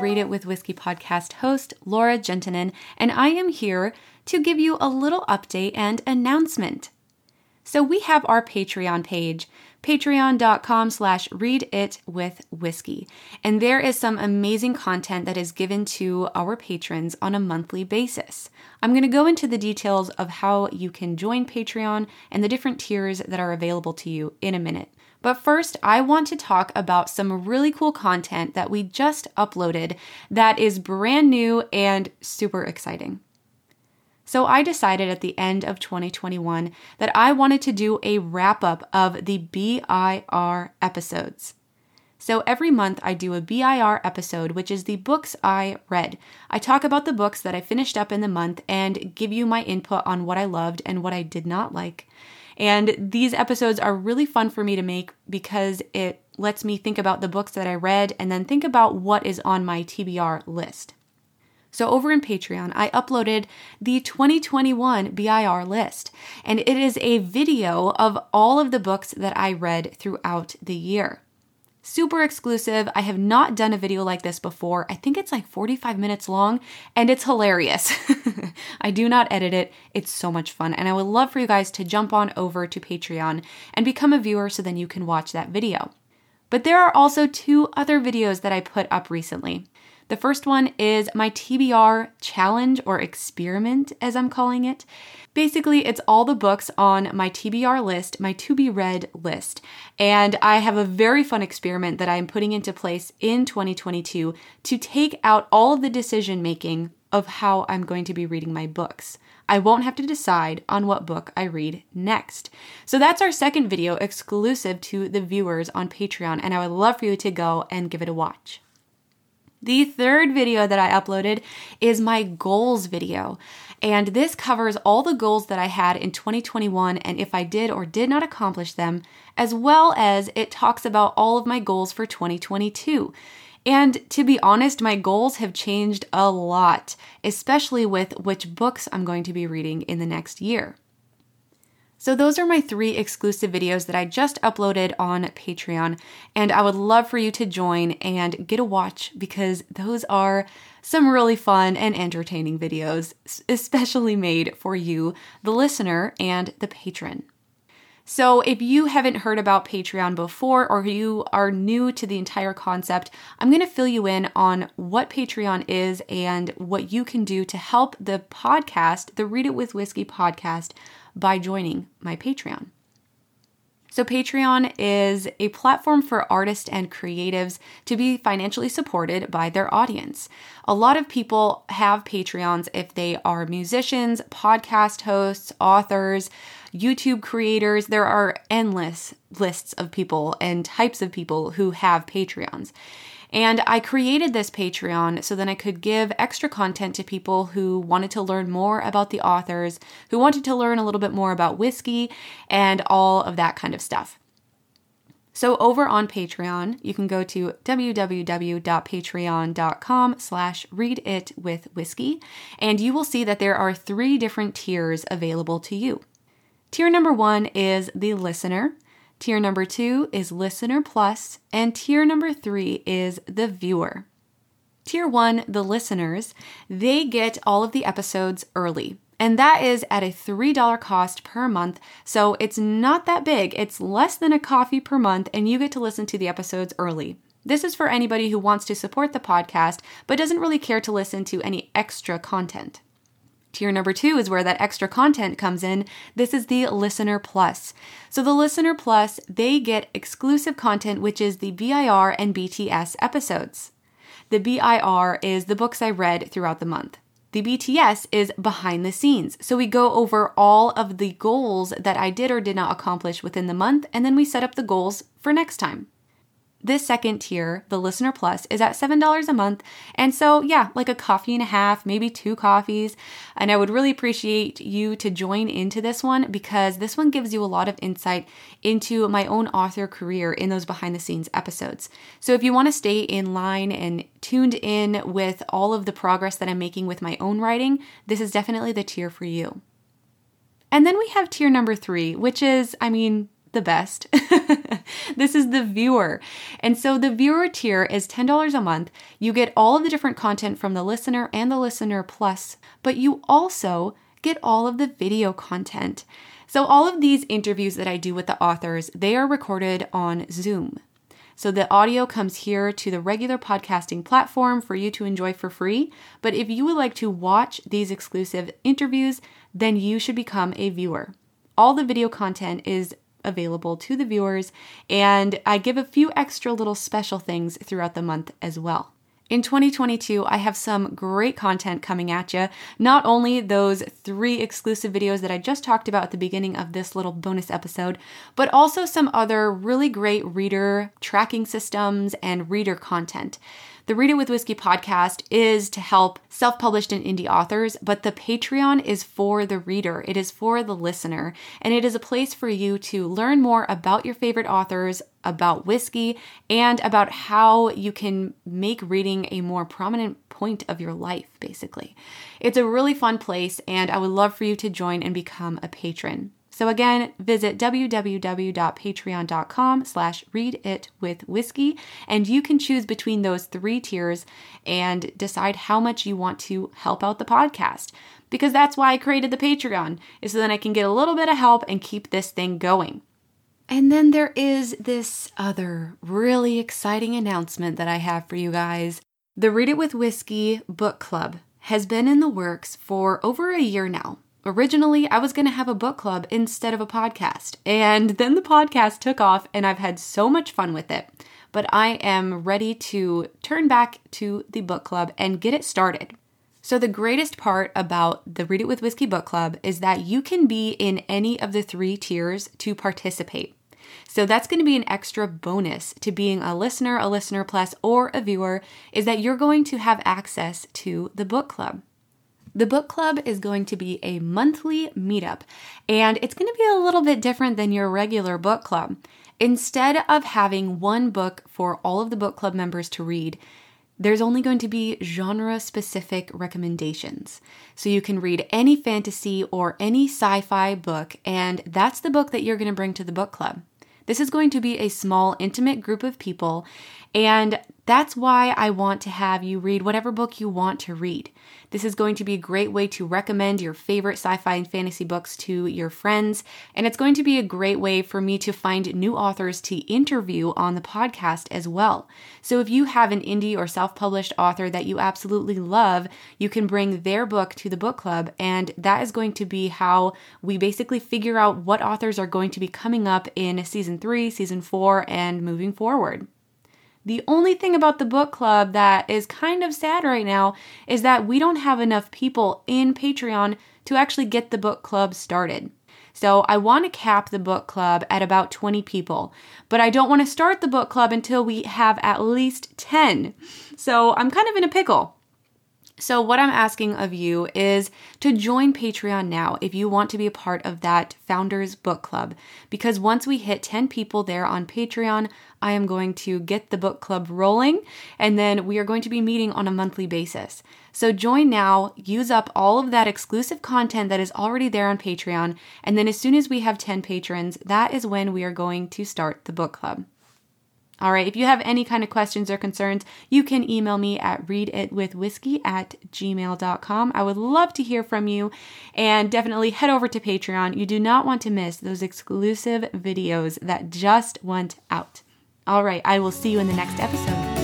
Read It with Whiskey podcast host, Laura Juntunen, and I am here to give you a little update and announcement. So we have our Patreon page, patreon.com slash read it with whiskey. And there is some amazing content that is given to our patrons on a monthly basis. I'm going to go into the details of how you can join Patreon and the different tiers that are available to you in a minute. But first, I want to talk about some really cool content that we just uploaded that is brand new and super exciting. So I decided at the end of 2021 that I wanted to do a wrap up of the BIR episodes. So every month I do a BIR episode, which is the books I read. I talk about the books that I finished up in the month and give you my input on what I loved and what I did not like. And these episodes are really fun for me to make because it lets me think about the books that I read and then think about what is on my TBR list. So, over in Patreon, I uploaded the 2021 BIR list, and it is a video of all of the books that I read throughout the year super exclusive. I have not done a video like this before. I think it's like 45 minutes long and it's hilarious. I do not edit it. It's so much fun. And I would love for you guys to jump on over to Patreon and become a viewer so then you can watch that video. But there are also two other videos that I put up recently. The first one is my TBR challenge or experiment, as I'm calling it. Basically, it's all the books on my TBR list, my to be read list. And I have a very fun experiment that I'm putting into place in 2022 to take out all of the decision making of how I'm going to be reading my books. I won't have to decide on what book I read next. So that's our second video exclusive to the viewers on Patreon, and I would love for you to go and give it a watch. The third video that I uploaded is my goals video. And this covers all the goals that I had in 2021 and if I did or did not accomplish them, as well as it talks about all of my goals for 2022. And to be honest, my goals have changed a lot, especially with which books I'm going to be reading in the next year. So, those are my three exclusive videos that I just uploaded on Patreon, and I would love for you to join and get a watch because those are some really fun and entertaining videos, especially made for you, the listener, and the patron. So, if you haven't heard about Patreon before or you are new to the entire concept, I'm going to fill you in on what Patreon is and what you can do to help the podcast, the Read It with Whiskey podcast, by joining my Patreon. So, Patreon is a platform for artists and creatives to be financially supported by their audience. A lot of people have Patreons if they are musicians, podcast hosts, authors, YouTube creators. There are endless lists of people and types of people who have Patreons. And I created this Patreon so then I could give extra content to people who wanted to learn more about the authors, who wanted to learn a little bit more about whiskey and all of that kind of stuff. So over on Patreon, you can go to www.patreon.com slash read it with whiskey, and you will see that there are three different tiers available to you. Tier number one is the listener. Tier number two is Listener Plus, and tier number three is the viewer. Tier one, the listeners, they get all of the episodes early. And that is at a $3 cost per month. So it's not that big. It's less than a coffee per month, and you get to listen to the episodes early. This is for anybody who wants to support the podcast but doesn't really care to listen to any extra content. Tier number two is where that extra content comes in. This is the Listener Plus. So, the Listener Plus, they get exclusive content, which is the BIR and BTS episodes. The BIR is the books I read throughout the month. The BTS is behind the scenes. So we go over all of the goals that I did or did not accomplish within the month, and then we set up the goals for next time. This second tier, the Listener Plus, is at $7 a month. And so, yeah, like a coffee and a half, maybe two coffees. And I would really appreciate you to join into this one because this one gives you a lot of insight into my own author career in those behind the scenes episodes. So, if you want to stay in line and tuned in with all of the progress that I'm making with my own writing, this is definitely the tier for you. And then we have tier number three, which is, I mean, the best. this is the viewer. And so the viewer tier is $10 a month. You get all of the different content from the listener and the listener plus, but you also get all of the video content. So all of these interviews that I do with the authors, they are recorded on Zoom. So the audio comes here to the regular podcasting platform for you to enjoy for free. But if you would like to watch these exclusive interviews, then you should become a viewer. All the video content is available to the viewers, and I give a few extra little special things throughout the month as well. In 2022, I have some great content coming at you. Not only those three exclusive videos that I just talked about at the beginning of this little bonus episode, but also some other really great reader tracking systems and reader content. The Read It with Whiskey podcast is to help self published and indie authors, but the Patreon is for the reader, it is for the listener, and it is a place for you to learn more about your favorite authors, about whiskey, and about how you can make reading a more prominent point of your life, basically. It's a really fun place, and I would love for you to join and become a patron. So again, visit www.patreon.com slash read it with whiskey, and you can choose between those three tiers and decide how much you want to help out the podcast. Because that's why I created the Patreon, is so then I can get a little bit of help and keep this thing going. And then there is this other really exciting announcement that I have for you guys. The Read It with Whiskey book club has been in the works for over a year now. Originally, I was going to have a book club instead of a podcast, and then the podcast took off, and I've had so much fun with it. But I am ready to turn back to the book club and get it started. So, the greatest part about the Read It with Whiskey book club is that you can be in any of the three tiers to participate. So that's going to be an extra bonus to being a listener, a listener plus, or a viewer, is that you're going to have access to the book club. The book club is going to be a monthly meetup, and it's going to be a little bit different than your regular book club. Instead of having one book for all of the book club members to read, there's only going to be genre specific recommendations. So you can read any fantasy or any sci fi book, and that's the book that you're going to bring to the book club. This is going to be a small, intimate group of people, and that's why I want to have you read whatever book you want to read. This is going to be a great way to recommend your favorite sci fi and fantasy books to your friends, and it's going to be a great way for me to find new authors to interview on the podcast as well. So if you have an indie or self published author that you absolutely love, you can bring their book to the book club, and that is going to be how we basically figure out what authors are going to be coming up in season three, season four, and moving forward. The only thing about the book club that is kind of sad right now is that we don't have enough people in Patreon to actually get the book club started. So I want to cap the book club at about 20 people, but I don't want to start the book club until we have at least 10. So I'm kind of in a pickle. So, what I'm asking of you is to join Patreon now if you want to be a part of that Founders Book Club. Because once we hit 10 people there on Patreon, I am going to get the book club rolling and then we are going to be meeting on a monthly basis. So, join now, use up all of that exclusive content that is already there on Patreon, and then as soon as we have 10 patrons, that is when we are going to start the book club. All right, if you have any kind of questions or concerns, you can email me at readitwithwhiskey at gmail.com. I would love to hear from you and definitely head over to Patreon. You do not want to miss those exclusive videos that just went out. All right, I will see you in the next episode.